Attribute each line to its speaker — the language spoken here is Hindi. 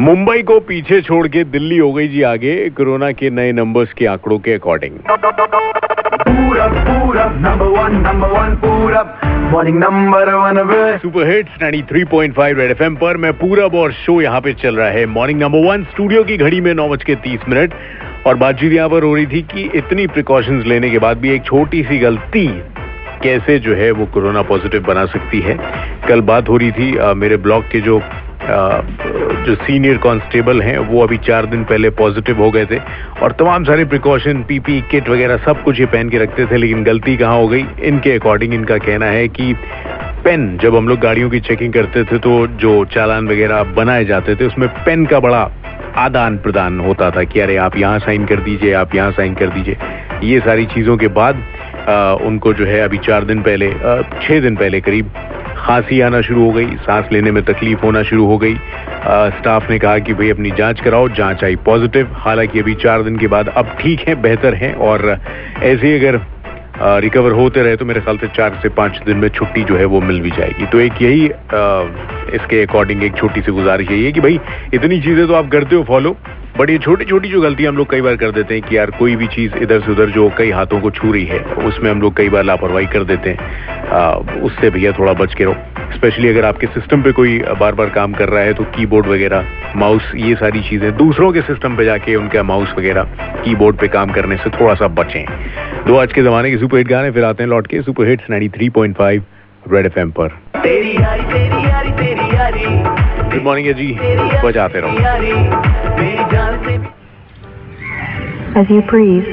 Speaker 1: मुंबई को पीछे छोड़ के दिल्ली हो गई जी आगे कोरोना के नए नंबर्स के आंकड़ों के according super hits 93.5 red FM पर मैं पूरब और शो यहाँ पे चल रहा है। मॉर्निंग नंबर वन स्टूडियो की घड़ी में नौ बज के तीस मिनट। और बातचीत यहाँ पर हो रही थी कि इतनी प्रिकॉशंस लेने के बाद भी एक छोटी सी गलती कैसे जो है वो कोरोना पॉजिटिव बना सकती है। कल बात हो रही थी अ, मेरे ब्लॉक के जो जो सीनियर कांस्टेबल हैं वो अभी चार दिन पहले पॉजिटिव हो गए थे। और तमाम सारे प्रिकॉशन पीपी किट वगैरह सब कुछ ये पहन के रखते थे लेकिन गलती कहाँ हो गई? इनके अकॉर्डिंग इनका कहना है कि पेन जब हम लोग गाड़ियों की चेकिंग करते थे तो जो चालान वगैरह बनाए जाते थे उसमें पेन का बड़ा आदान प्रदान होता था कि अरे आप यहाँ साइन कर दीजिए आप यहाँ साइन कर दीजिए। ये सारी चीज़ों के बाद अ, उनको जो है अभी चार दिन पहले छह दिन पहले करीब खांसी आना शुरू हो गई सांस लेने में तकलीफ़ होना शुरू हो गई। अ, स्टाफ ने कहा कि भाई अपनी जाँच कराओ जाँच आई पॉजिटिव। हालाँकि अभी चार दिन के बाद अब ठीक है बेहतर है और ऐसे ही अगर रिकवर होते रहे तो मेरे ख्याल से चार से पाँच दिन में छुट्टी जो है वो मिल भी जाएगी। तो एक यही अ, इसके अकॉर्डिंग एक छोटी सी गुजारिश यही है कि भाई इतनी चीज़ें तो आप करते हो फॉलो बट ये छोटी छोटी जो गलतियाँ हम लोग कई बार कर देते हैं कि यार कोई भी चीज़ इधर से उधर जो कई हाथों को छू रही है उसमें हम लोग कई बार लापरवाही कर देते हैं। आ, उससे भैया थोड़ा बच के रहो। स्पेशली अगर आपके सिस्टम पे कोई बार बार काम कर रहा है तो कीबोर्ड वगैरह माउस ये सारी चीज़ें दूसरों के सिस्टम पे जाके उनका माउस वगैरह कीबोर्ड पे काम करने से थोड़ा सा बचें। दो आज के जमाने के सुपर हिट गाने फिर आते हैं लौट के सुपर हिट्स 93.5 रेड एफएम पर।
Speaker 2: तेरी यारी तेरी यारी
Speaker 1: गुड मॉर्निंग जी बजाते रहो।
Speaker 2: यारी। मेरी जान से भी
Speaker 3: As you breathe,